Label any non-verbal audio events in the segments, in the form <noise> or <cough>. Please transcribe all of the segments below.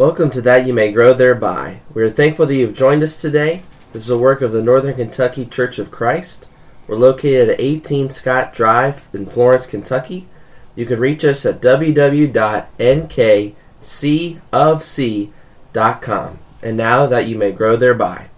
Welcome to That You May Grow Thereby. We are thankful that you've joined us today. This is a work of the Northern Kentucky Church of Christ. We're located at 18 Scott Drive in Florence, Kentucky. You can reach us at www.nkcofc.com. And now that you may grow thereby.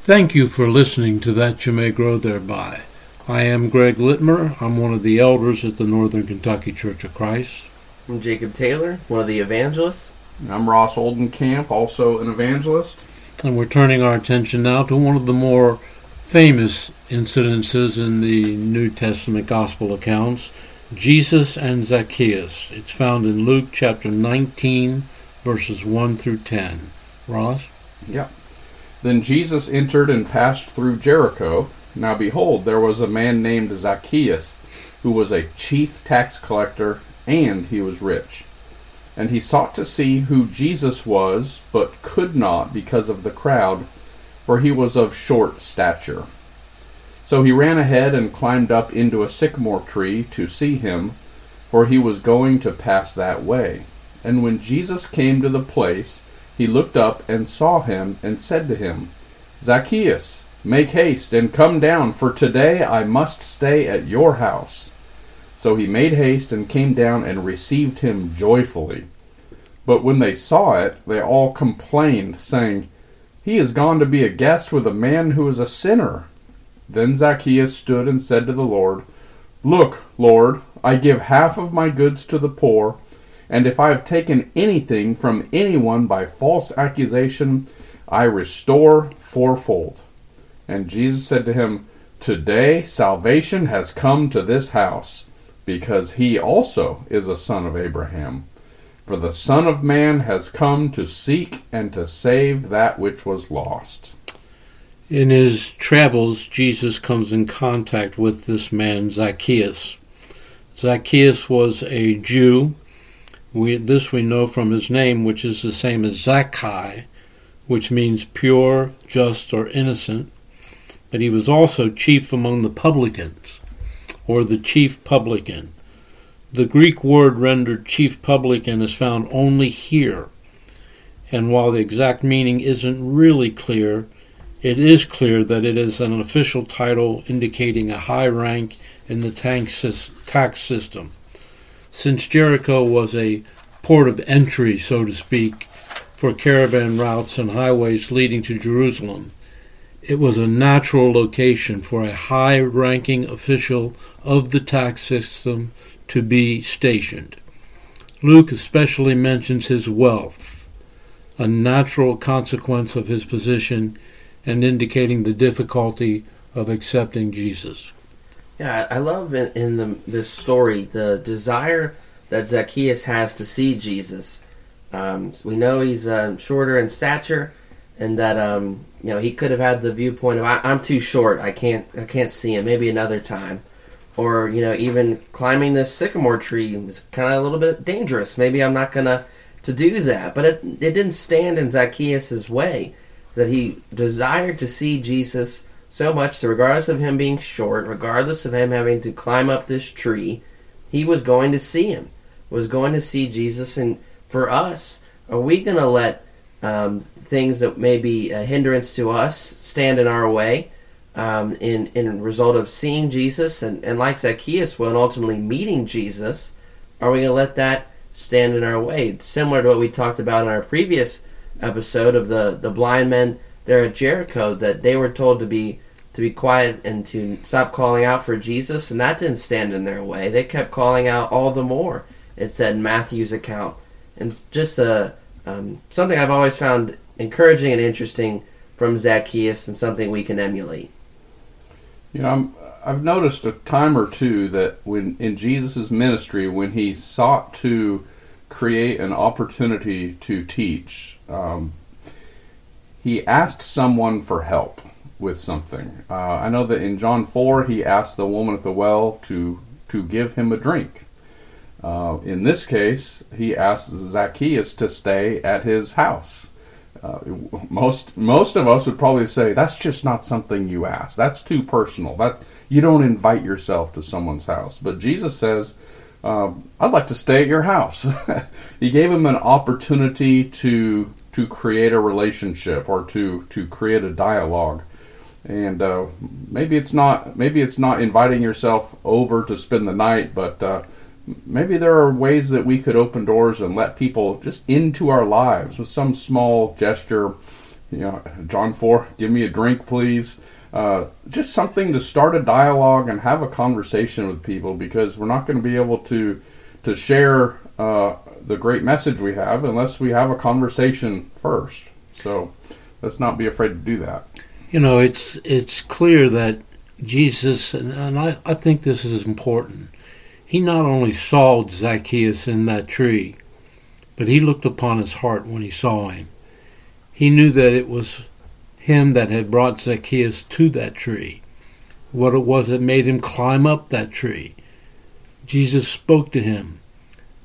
Thank you for listening to That You May Grow Thereby. I am Greg Littmer. I'm one of the elders at the Northern Kentucky Church of Christ. I'm Jacob Taylor, one of the evangelists. I'm Ross Oldenkamp, also an evangelist. And we're turning our attention now to one of the more famous incidences in the New Testament gospel accounts Jesus and Zacchaeus. It's found in Luke chapter 19, verses 1 through 10. Ross? Yeah. Then Jesus entered and passed through Jericho. Now behold, there was a man named Zacchaeus, who was a chief tax collector, and he was rich. And he sought to see who Jesus was, but could not because of the crowd, for he was of short stature. So he ran ahead and climbed up into a sycamore tree to see him, for he was going to pass that way. And when Jesus came to the place, he looked up and saw him, and said to him, Zacchaeus, make haste and come down, for today I must stay at your house. So he made haste and came down and received him joyfully. But when they saw it, they all complained, saying, He is gone to be a guest with a man who is a sinner. Then Zacchaeus stood and said to the Lord, Look, Lord, I give half of my goods to the poor, and if I have taken anything from anyone by false accusation, I restore fourfold. And Jesus said to him, Today salvation has come to this house, because he also is a son of Abraham. For the Son of Man has come to seek and to save that which was lost. In his travels, Jesus comes in contact with this man, Zacchaeus. Zacchaeus was a Jew. We, this we know from his name, which is the same as Zaccai, which means pure, just, or innocent. But he was also chief among the publicans, or the chief publican. The Greek word rendered chief publican is found only here, and while the exact meaning isn't really clear, it is clear that it is an official title indicating a high rank in the tax system. Since Jericho was a port of entry, so to speak, for caravan routes and highways leading to Jerusalem, it was a natural location for a high ranking official of the tax system to be stationed. Luke especially mentions his wealth, a natural consequence of his position and indicating the difficulty of accepting Jesus. Yeah, I love in, the, this story the desire that Zacchaeus has to see Jesus. Um, we know he's uh, shorter in stature, and that um, you know he could have had the viewpoint of I, am too short, I can't, I can't see him. Maybe another time, or you know even climbing this sycamore tree is kind of a little bit dangerous. Maybe I'm not gonna to do that. But it it didn't stand in Zacchaeus' way that he desired to see Jesus so much that regardless of him being short, regardless of him having to climb up this tree, he was going to see him, was going to see Jesus. And for us, are we going to let um, things that may be a hindrance to us stand in our way um, in, in result of seeing Jesus and, and like Zacchaeus will, and ultimately meeting Jesus? Are we going to let that stand in our way? It's similar to what we talked about in our previous episode of the the blind men there at Jericho that they were told to be to be quiet and to stop calling out for Jesus, and that didn't stand in their way. They kept calling out all the more. It said Matthew's account, and just a um, something I've always found encouraging and interesting from Zacchaeus, and something we can emulate. You know, I'm, I've noticed a time or two that when in Jesus' ministry, when he sought to create an opportunity to teach. Um, he asked someone for help with something. Uh, I know that in John 4, he asked the woman at the well to, to give him a drink. Uh, in this case, he asks Zacchaeus to stay at his house. Uh, most most of us would probably say that's just not something you ask. That's too personal. That you don't invite yourself to someone's house. But Jesus says um, I'd like to stay at your house. <laughs> he gave him an opportunity to to create a relationship or to to create a dialogue. And uh, maybe it's not maybe it's not inviting yourself over to spend the night, but uh, maybe there are ways that we could open doors and let people just into our lives with some small gesture. You know, John four, give me a drink, please. Uh, just something to start a dialogue and have a conversation with people because we're not going to be able to to share uh, the great message we have unless we have a conversation first. So let's not be afraid to do that. You know, it's it's clear that Jesus, and, and I, I think this is important. He not only saw Zacchaeus in that tree, but he looked upon his heart when he saw him. He knew that it was him that had brought Zacchaeus to that tree, what it was that made him climb up that tree. Jesus spoke to him.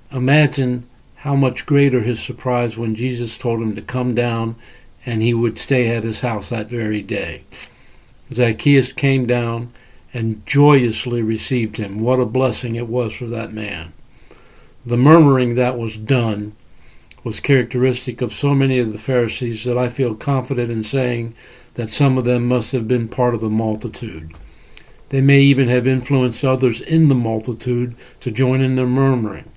Imagine how much greater his surprise when Jesus told him to come down and he would stay at his house that very day. Zacchaeus came down and joyously received him. What a blessing it was for that man. The murmuring that was done was characteristic of so many of the Pharisees that I feel confident in saying that some of them must have been part of the multitude. They may even have influenced others in the multitude to join in their murmuring.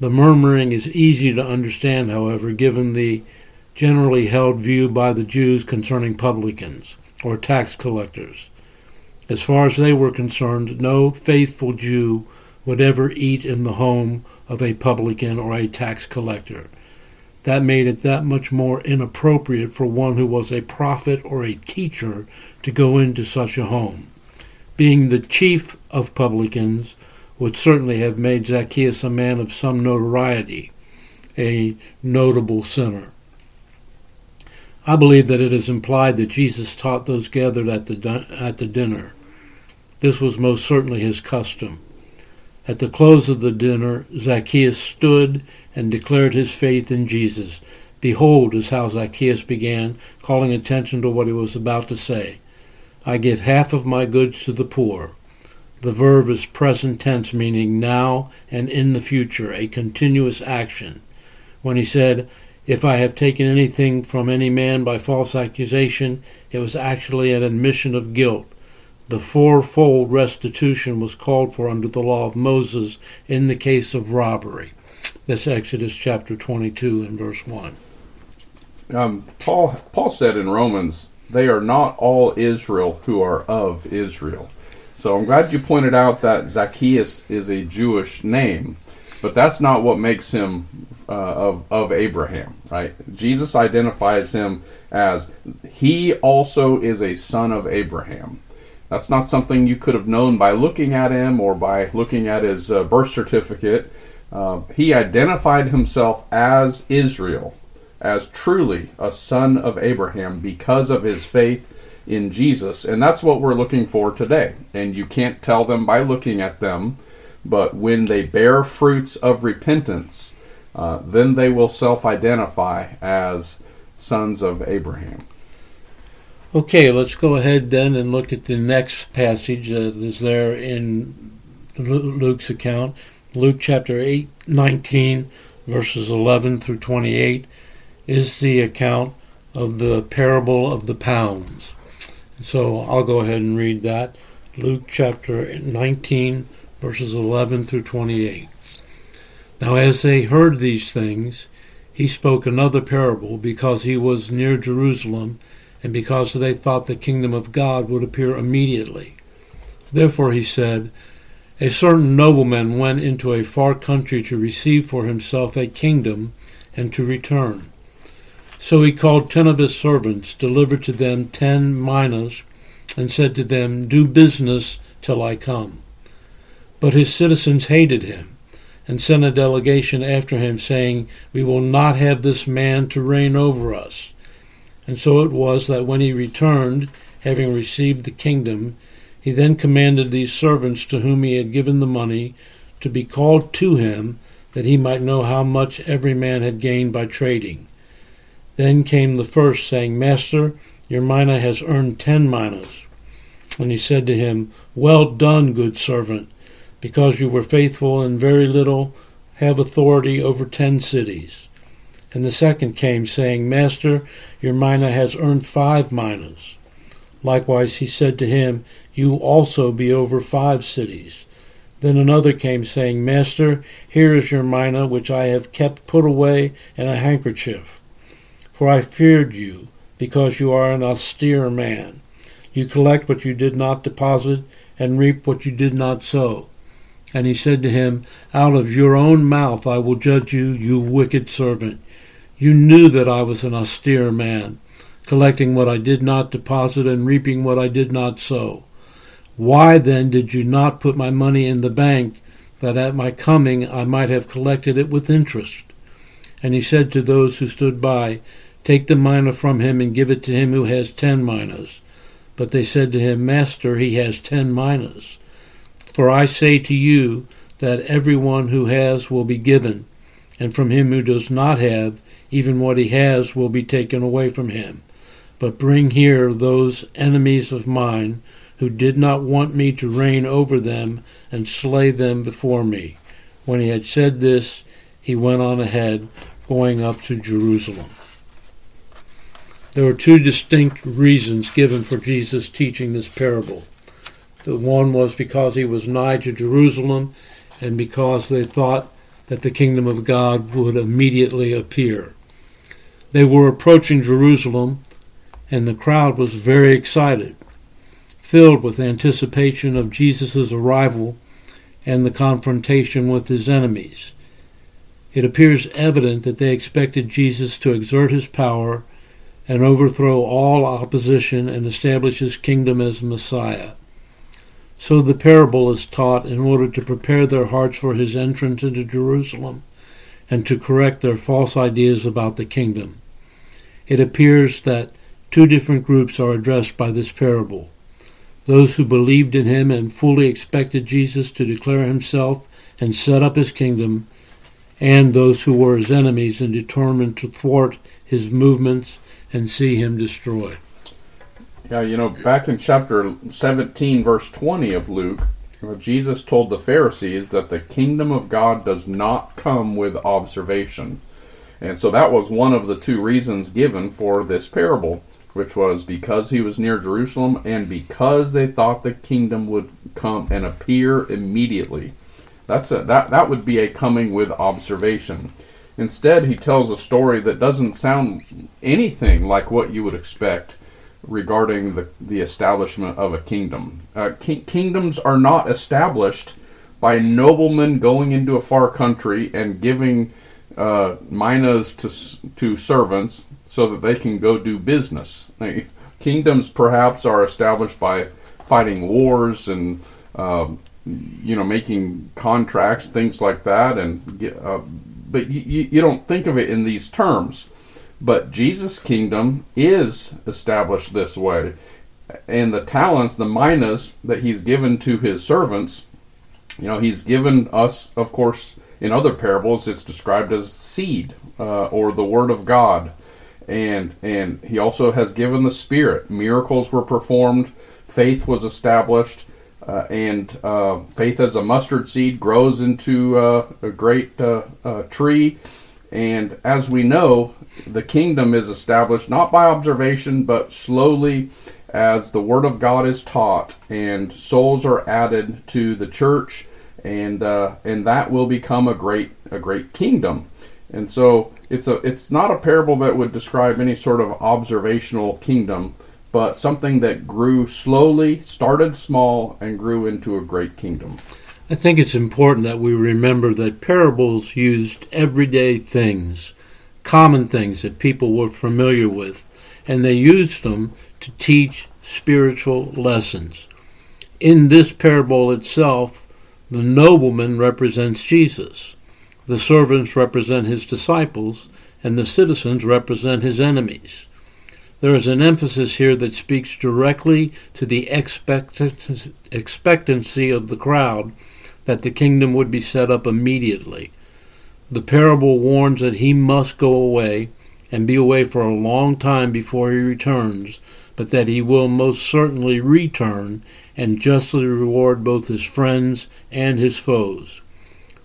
The murmuring is easy to understand, however, given the generally held view by the Jews concerning publicans or tax collectors. As far as they were concerned, no faithful Jew would ever eat in the home of a publican or a tax collector. That made it that much more inappropriate for one who was a prophet or a teacher to go into such a home. Being the chief of publicans would certainly have made Zacchaeus a man of some notoriety, a notable sinner. I believe that it is implied that Jesus taught those gathered at the, at the dinner. This was most certainly his custom. At the close of the dinner, Zacchaeus stood and declared his faith in Jesus. Behold, is how Zacchaeus began, calling attention to what he was about to say. I give half of my goods to the poor. The verb is present tense, meaning now and in the future, a continuous action. When he said, If I have taken anything from any man by false accusation, it was actually an admission of guilt. The fourfold restitution was called for under the law of Moses in the case of robbery. That's Exodus chapter 22 and verse 1. Um, Paul, Paul said in Romans, they are not all Israel who are of Israel. So I'm glad you pointed out that Zacchaeus is a Jewish name, but that's not what makes him uh, of, of Abraham, right? Jesus identifies him as he also is a son of Abraham. That's not something you could have known by looking at him or by looking at his uh, birth certificate. Uh, he identified himself as Israel, as truly a son of Abraham because of his faith in Jesus. And that's what we're looking for today. And you can't tell them by looking at them, but when they bear fruits of repentance, uh, then they will self identify as sons of Abraham. Okay, let's go ahead then and look at the next passage that is there in Luke's account. Luke chapter 8, 19, verses 11 through 28 is the account of the parable of the pounds. So I'll go ahead and read that. Luke chapter 19, verses 11 through 28. Now, as they heard these things, he spoke another parable because he was near Jerusalem and because they thought the kingdom of God would appear immediately. Therefore he said, A certain nobleman went into a far country to receive for himself a kingdom and to return. So he called ten of his servants, delivered to them ten minas, and said to them, Do business till I come. But his citizens hated him, and sent a delegation after him, saying, We will not have this man to reign over us. And so it was that when he returned, having received the kingdom, he then commanded these servants to whom he had given the money to be called to him, that he might know how much every man had gained by trading. Then came the first, saying, Master, your mina has earned ten minas. And he said to him, Well done, good servant. Because you were faithful in very little, have authority over ten cities. And the second came, saying, Master, your mina has earned five minas. Likewise he said to him, You also be over five cities. Then another came, saying, Master, here is your mina, which I have kept put away in a handkerchief. For I feared you, because you are an austere man. You collect what you did not deposit, and reap what you did not sow. And he said to him, Out of your own mouth I will judge you, you wicked servant. You knew that I was an austere man, collecting what I did not deposit and reaping what I did not sow. Why then did you not put my money in the bank, that at my coming I might have collected it with interest? And he said to those who stood by, Take the mina from him and give it to him who has ten minas. But they said to him, Master, he has ten minas. For I say to you that every one who has will be given, and from him who does not have, even what he has will be taken away from him. But bring here those enemies of mine who did not want me to reign over them and slay them before me. When he had said this, he went on ahead, going up to Jerusalem. There are two distinct reasons given for Jesus teaching this parable. The one was because he was nigh to Jerusalem and because they thought that the kingdom of God would immediately appear. They were approaching Jerusalem, and the crowd was very excited, filled with anticipation of Jesus' arrival and the confrontation with his enemies. It appears evident that they expected Jesus to exert his power and overthrow all opposition and establish his kingdom as Messiah. So the parable is taught in order to prepare their hearts for his entrance into Jerusalem and to correct their false ideas about the kingdom. It appears that two different groups are addressed by this parable those who believed in him and fully expected Jesus to declare himself and set up his kingdom, and those who were his enemies and determined to thwart his movements and see him destroyed. Yeah, you know, back in chapter 17, verse 20 of Luke, Jesus told the Pharisees that the kingdom of God does not come with observation. And so that was one of the two reasons given for this parable, which was because he was near Jerusalem and because they thought the kingdom would come and appear immediately. That's a, that that would be a coming with observation. Instead, he tells a story that doesn't sound anything like what you would expect regarding the, the establishment of a kingdom. Uh, ki- kingdoms are not established by noblemen going into a far country and giving uh, minas to, to servants so that they can go do business. Kingdoms perhaps are established by fighting wars and uh, you know making contracts, things like that, and uh, but you, you don't think of it in these terms. But Jesus' kingdom is established this way. And the talents, the minas that he's given to his servants, you know, he's given us, of course, in other parables, it's described as seed uh, or the word of God. And, and he also has given the Spirit. Miracles were performed, faith was established, uh, and uh, faith as a mustard seed grows into uh, a great uh, uh, tree. And as we know, the kingdom is established not by observation, but slowly as the word of God is taught, and souls are added to the church, and uh, and that will become a great a great kingdom. And so it's a it's not a parable that would describe any sort of observational kingdom, but something that grew slowly, started small, and grew into a great kingdom. I think it's important that we remember that parables used everyday things, common things that people were familiar with, and they used them to teach spiritual lessons. In this parable itself, the nobleman represents Jesus, the servants represent his disciples, and the citizens represent his enemies. There is an emphasis here that speaks directly to the expectancy of the crowd that the kingdom would be set up immediately. The parable warns that he must go away and be away for a long time before he returns, but that he will most certainly return and justly reward both his friends and his foes.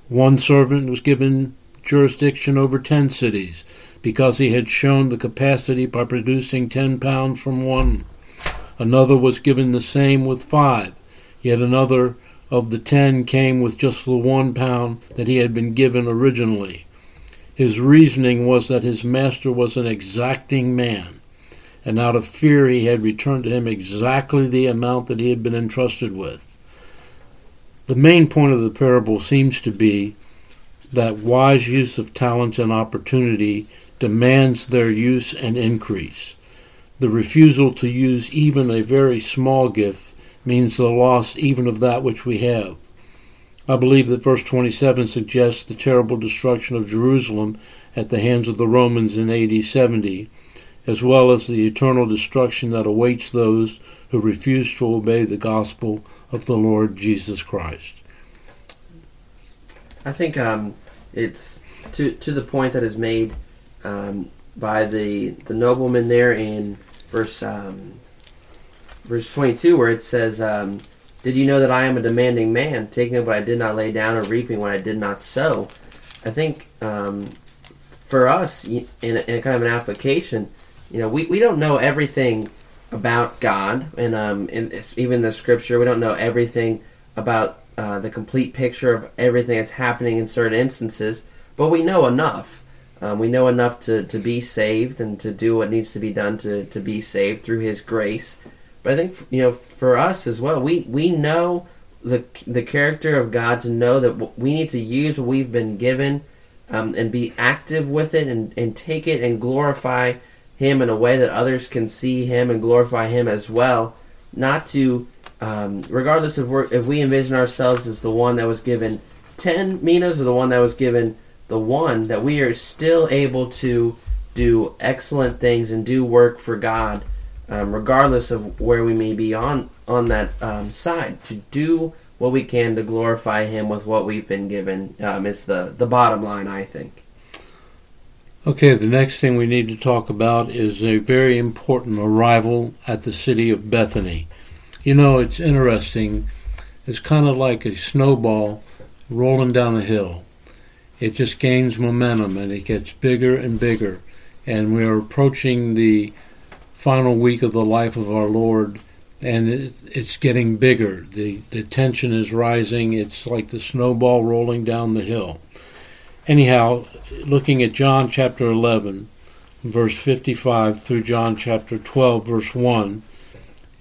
One servant was given jurisdiction over ten cities because he had shown the capacity by producing ten pounds from one. Another was given the same with five. Yet another of the ten came with just the one pound that he had been given originally. His reasoning was that his master was an exacting man, and out of fear he had returned to him exactly the amount that he had been entrusted with. The main point of the parable seems to be that wise use of talents and opportunity demands their use and increase. The refusal to use even a very small gift means the loss even of that which we have. I believe that verse 27 suggests the terrible destruction of Jerusalem at the hands of the Romans in AD 70, as well as the eternal destruction that awaits those who refuse to obey the gospel of the Lord Jesus Christ. I think um, it's to to the point that is made um, by the the nobleman there in verse um, verse 22 where it says um, did you know that i am a demanding man taking what i did not lay down or reaping what i did not sow i think um, for us in a, in a, kind of an application you know we, we don't know everything about god and um, even the scripture we don't know everything about uh, the complete picture of everything that's happening in certain instances but we know enough um, we know enough to, to be saved and to do what needs to be done to, to be saved through His grace. But I think you know for us as well, we we know the the character of God to know that we need to use what we've been given um, and be active with it and, and take it and glorify Him in a way that others can see Him and glorify Him as well. Not to um, regardless of if we envision ourselves as the one that was given ten minas or the one that was given the one that we are still able to do excellent things and do work for God, um, regardless of where we may be on on that um, side. To do what we can to glorify Him with what we've been given um, is the the bottom line, I think. Okay, the next thing we need to talk about is a very important arrival at the city of Bethany. You know, it's interesting. It's kind of like a snowball rolling down a hill it just gains momentum and it gets bigger and bigger. And we're approaching the final week of the life of our Lord, and it's getting bigger. The, the tension is rising. It's like the snowball rolling down the hill. Anyhow, looking at John chapter 11, verse 55 through John chapter 12, verse 1,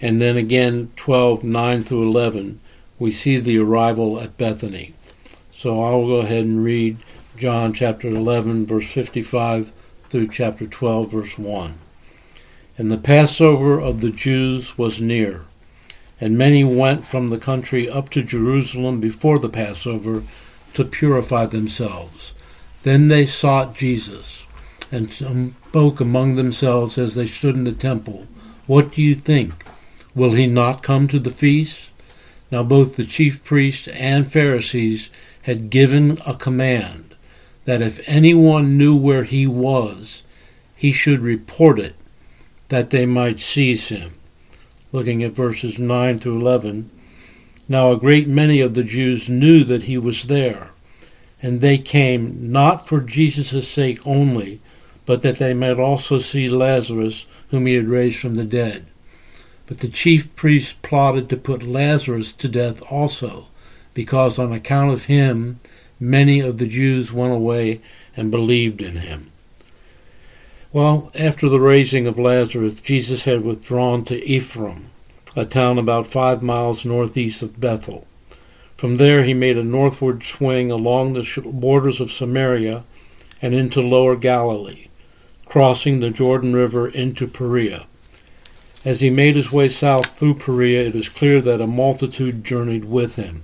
and then again 12, 9 through 11, we see the arrival at Bethany. So I'll go ahead and read John chapter 11, verse 55 through chapter 12, verse 1. And the Passover of the Jews was near, and many went from the country up to Jerusalem before the Passover to purify themselves. Then they sought Jesus, and spoke among themselves as they stood in the temple, What do you think? Will he not come to the feast? Now both the chief priests and Pharisees had given a command that if anyone knew where he was, he should report it, that they might seize him. Looking at verses 9 through 11. Now a great many of the Jews knew that he was there, and they came not for Jesus' sake only, but that they might also see Lazarus, whom he had raised from the dead. But the chief priests plotted to put Lazarus to death also, because on account of him many of the Jews went away and believed in him. Well, after the raising of Lazarus, Jesus had withdrawn to Ephraim, a town about five miles northeast of Bethel. From there he made a northward swing along the borders of Samaria and into lower Galilee, crossing the Jordan River into Perea. As he made his way south through Perea, it is clear that a multitude journeyed with him.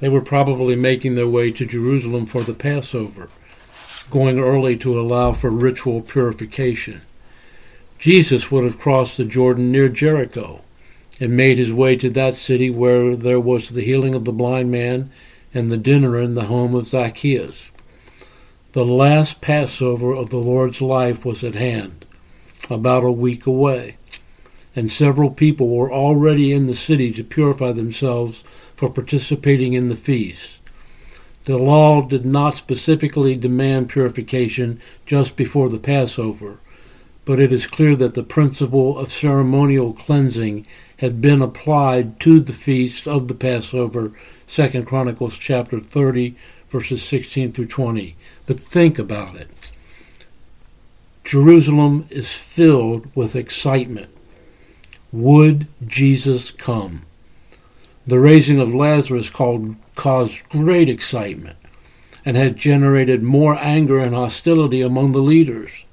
They were probably making their way to Jerusalem for the Passover, going early to allow for ritual purification. Jesus would have crossed the Jordan near Jericho and made his way to that city where there was the healing of the blind man and the dinner in the home of Zacchaeus. The last Passover of the Lord's life was at hand, about a week away. and several people were already in the city to purify themselves for participating in the feast. The law did not specifically demand purification just before the Passover, but it is clear that the principle of ceremonial cleansing had been applied to the feast of the Passover, 2 Chronicles chapter 30 verses 16 through 20. But think about it. Jerusalem is filled with excitement. Would Jesus come? The raising of Lazarus caused great excitement and had generated more anger and hostility among the leaders.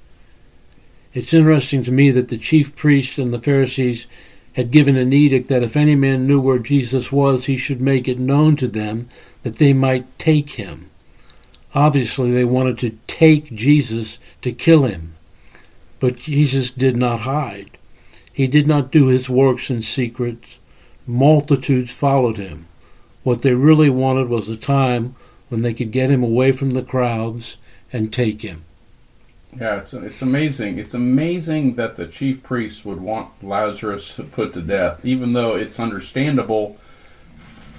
It's interesting to me that the chief priests and the Pharisees had given an edict that if any man knew where Jesus was, he should make it known to them that they might take him. Obviously, they wanted to take Jesus to kill him. But Jesus did not hide. He did not do his works in secret. Multitudes followed him. What they really wanted was a time when they could get him away from the crowds and take him. Yeah, it's it's amazing. It's amazing that the chief priests would want Lazarus put to death, even though it's understandable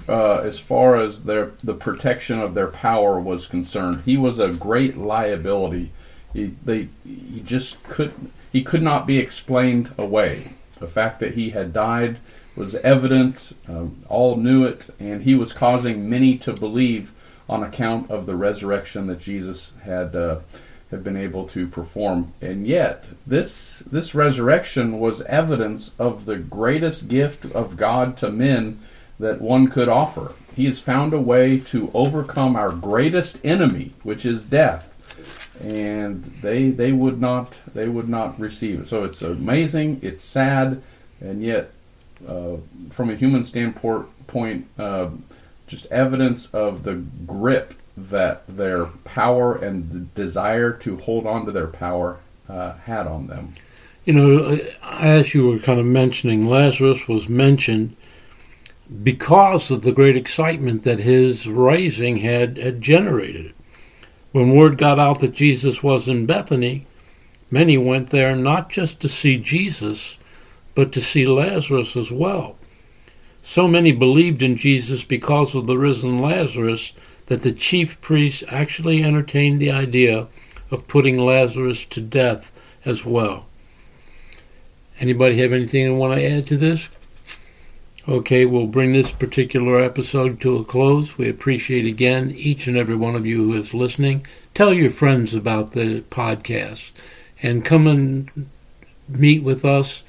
uh, as far as their the protection of their power was concerned. He was a great liability. He they he just could he could not be explained away. The fact that he had died was evident. Um, all knew it, and he was causing many to believe on account of the resurrection that Jesus had. Uh, have been able to perform. And yet, this this resurrection was evidence of the greatest gift of God to men that one could offer. He has found a way to overcome our greatest enemy, which is death. And they they would not they would not receive it. So it's amazing, it's sad, and yet uh, from a human standpoint, uh, just evidence of the grip that their power and the desire to hold on to their power uh, had on them. You know, as you were kind of mentioning, Lazarus was mentioned because of the great excitement that his raising had, had generated. When word got out that Jesus was in Bethany, many went there not just to see Jesus, but to see Lazarus as well. So many believed in Jesus because of the risen Lazarus that the chief priests actually entertained the idea of putting Lazarus to death as well. Anybody have anything they want to add to this? Okay, we'll bring this particular episode to a close. We appreciate again each and every one of you who is listening. Tell your friends about the podcast and come and meet with us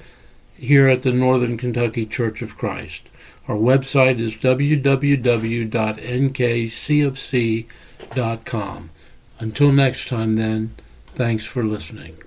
here at the Northern Kentucky Church of Christ. Our website is www.nkcfc.com. Until next time, then, thanks for listening.